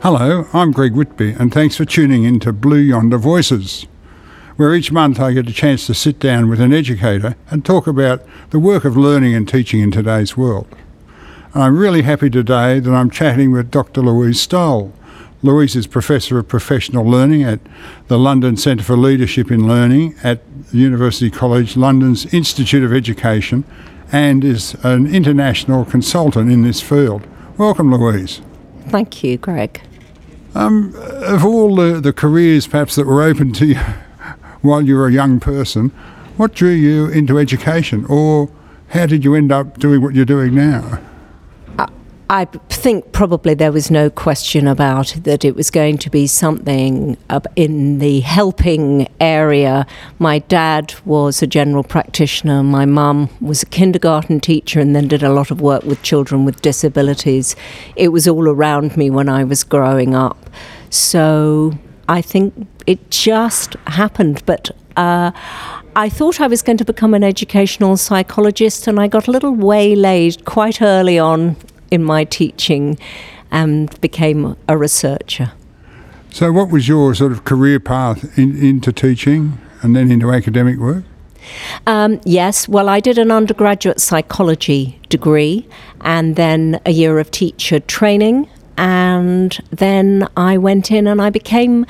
Hello, I'm Greg Whitby, and thanks for tuning in to Bluyonder Voices, where each month I get a chance to sit down with an educator and talk about the work of learning and teaching in today's world. And I'm really happy today that I'm chatting with Dr. Louise Stoll. Louise is Professor of Professional Learning at the London Centre for Leadership in Learning at University College London's Institute of Education and is an international consultant in this field. Welcome, Louise. Thank you, Greg. Um, of all the, the careers perhaps that were open to you while you were a young person, what drew you into education or how did you end up doing what you're doing now? I think probably there was no question about that it was going to be something in the helping area. My dad was a general practitioner, my mum was a kindergarten teacher, and then did a lot of work with children with disabilities. It was all around me when I was growing up. So I think it just happened. But uh, I thought I was going to become an educational psychologist, and I got a little waylaid quite early on in my teaching and became a researcher. So, what was your sort of career path in, into teaching and then into academic work? Um, yes, well, I did an undergraduate psychology degree and then a year of teacher training. And then I went in and I became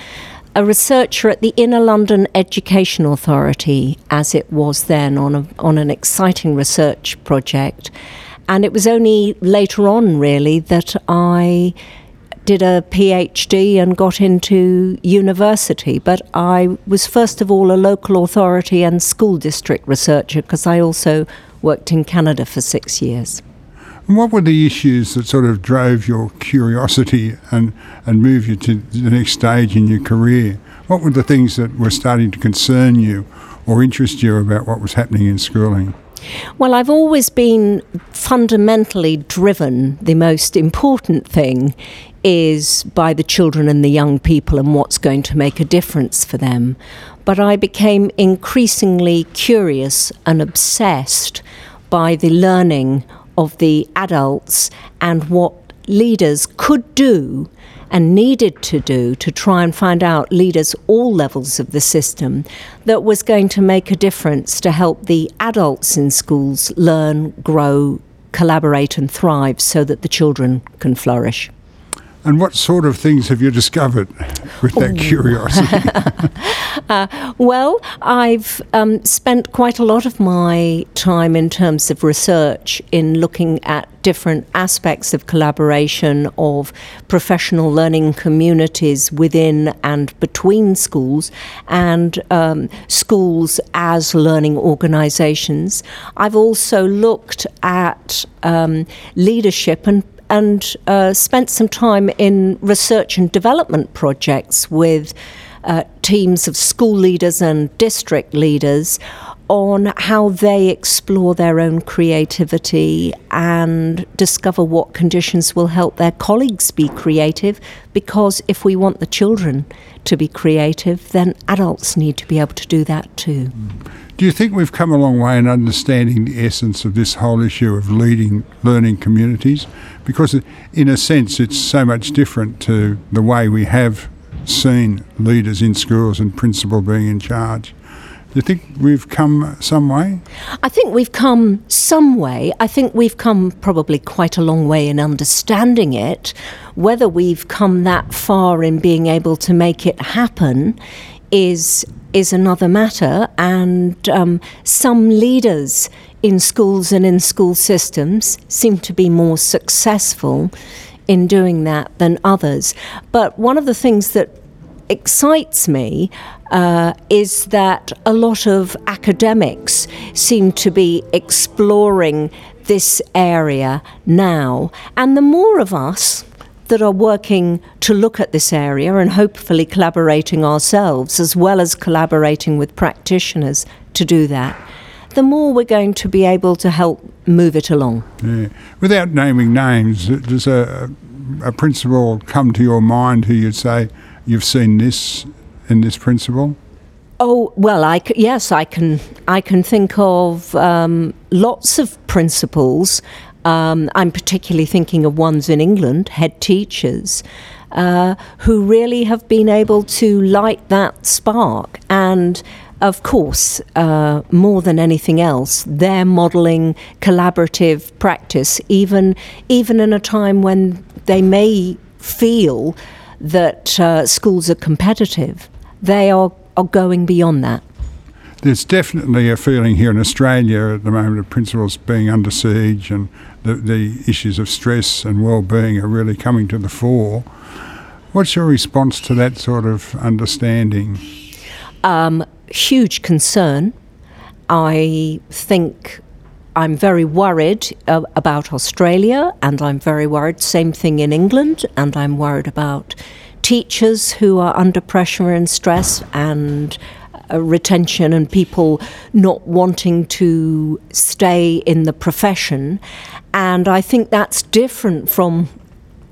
a researcher at the Inner London Education Authority, as it was then, on, a, on an exciting research project. And it was only later on, really, that I did a PhD and got into university. But I was first of all a local authority and school district researcher because I also worked in Canada for six years. And what were the issues that sort of drove your curiosity and, and moved you to the next stage in your career? What were the things that were starting to concern you or interest you about what was happening in schooling? Well, I've always been fundamentally driven. The most important thing is by the children and the young people and what's going to make a difference for them. But I became increasingly curious and obsessed by the learning of the adults and what leaders could do and needed to do to try and find out leaders all levels of the system that was going to make a difference to help the adults in schools learn, grow, collaborate, and thrive so that the children can flourish. And what sort of things have you discovered with that Ooh. curiosity? uh, well, I've um, spent quite a lot of my time in terms of research in looking at different aspects of collaboration of professional learning communities within and between schools and um, schools as learning organisations. I've also looked at um, leadership and and uh, spent some time in research and development projects with uh, teams of school leaders and district leaders on how they explore their own creativity and discover what conditions will help their colleagues be creative. Because if we want the children to be creative, then adults need to be able to do that too. Do you think we've come a long way in understanding the essence of this whole issue of leading learning communities? Because, in a sense, it's so much different to the way we have seen leaders in schools and principal being in charge. Do you think we've come some way? I think we've come some way. I think we've come probably quite a long way in understanding it. Whether we've come that far in being able to make it happen is is another matter. And um, some leaders in schools and in school systems seem to be more successful in doing that than others. But one of the things that excites me uh, is that a lot of academics seem to be exploring this area now. And the more of us that are working to look at this area and hopefully collaborating ourselves as well as collaborating with practitioners to do that, the more we're going to be able to help move it along. Yeah. Without naming names, does a, a principal come to your mind who you'd say, you've seen this in this principal? Oh well, I c- yes, I can. I can think of um, lots of principals. Um, I'm particularly thinking of ones in England, head teachers, uh, who really have been able to light that spark. And of course, uh, more than anything else, they're modelling collaborative practice, even even in a time when they may feel that uh, schools are competitive. They are, are going beyond that. There's definitely a feeling here in Australia at the moment of principals being under siege and the, the issues of stress and well-being are really coming to the fore. What's your response to that sort of understanding? Um, huge concern. I think I'm very worried uh, about Australia, and I'm very worried. Same thing in England, and I'm worried about teachers who are under pressure and stress and uh, retention and people not wanting to stay in the profession. And I think that's different from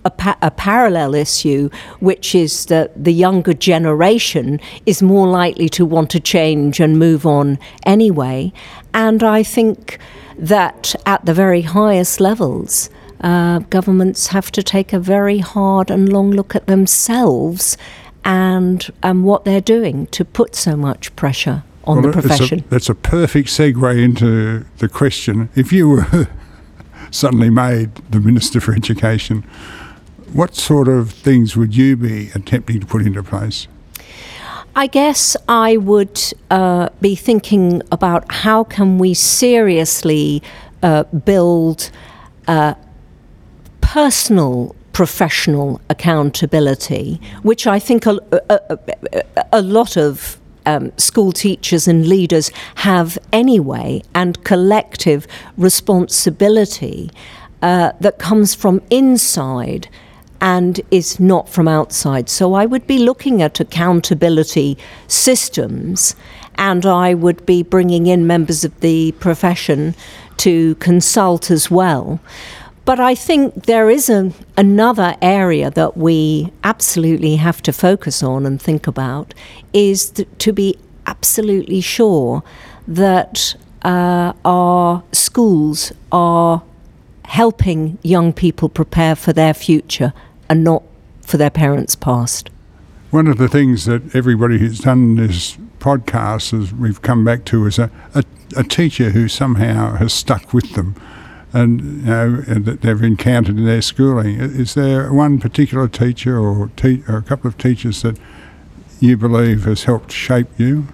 a, pa- a, parallel issue, which is that the younger generation is more likely to want to change and move on anyway. And I think that at the very highest levels, uh, governments have to take a very hard and long look at themselves and and what they're doing to put so much pressure on well, the profession. A, that's a perfect segue into the question. If you were suddenly made the Minister for Education, what sort of things would you be attempting to put into place? I guess I would uh, be thinking about how can we seriously uh, build uh, personal professional accountability, which I think a, a, a lot of um, school teachers and leaders have anyway, and collective responsibility uh, that comes from inside and is not from outside. So I would be looking at accountability systems and I would be bringing in members of the profession to consult as well. But I think there is a, another area that we absolutely have to focus on and think about is th- to be absolutely sure that uh, our schools are helping young people prepare for their future and not for their parents' past. One of the things that everybody who's done this podcast has we've come back to is a, a, a teacher who somehow has stuck with them and you know that they've encountered in their schooling. Is there one particular teacher or, te- or a couple of teachers that you believe has helped shape you?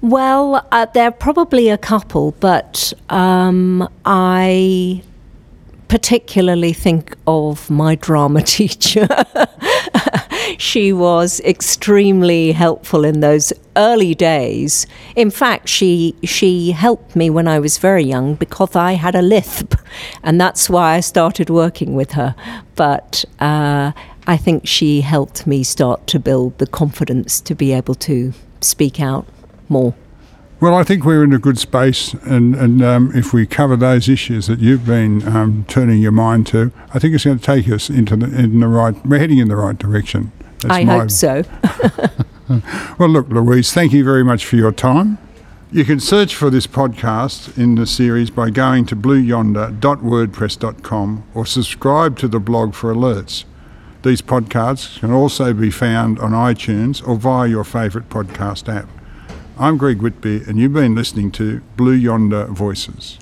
Well, uh, there are probably a couple, but um, I particularly think of my drama teacher. She was extremely helpful in those early days. In fact, she she helped me when I was very young because I had a lisp, and that's why I started working with her. But uh, I think she helped me start to build the confidence to be able to speak out more. Well, I think we're in a good space, and, and um, if we cover those issues that you've been um, turning your mind to, I think it's going to take us into the, in the right. We're heading in the right direction. That's I hope so. well, look, Louise, thank you very much for your time. You can search for this podcast in the series by going to bluyonder.wordpress.com or subscribe to the blog for alerts. These podcasts can also be found on iTunes or via your favourite podcast app. I'm Greg Whitby, and you've been listening to Bluyonder Voices.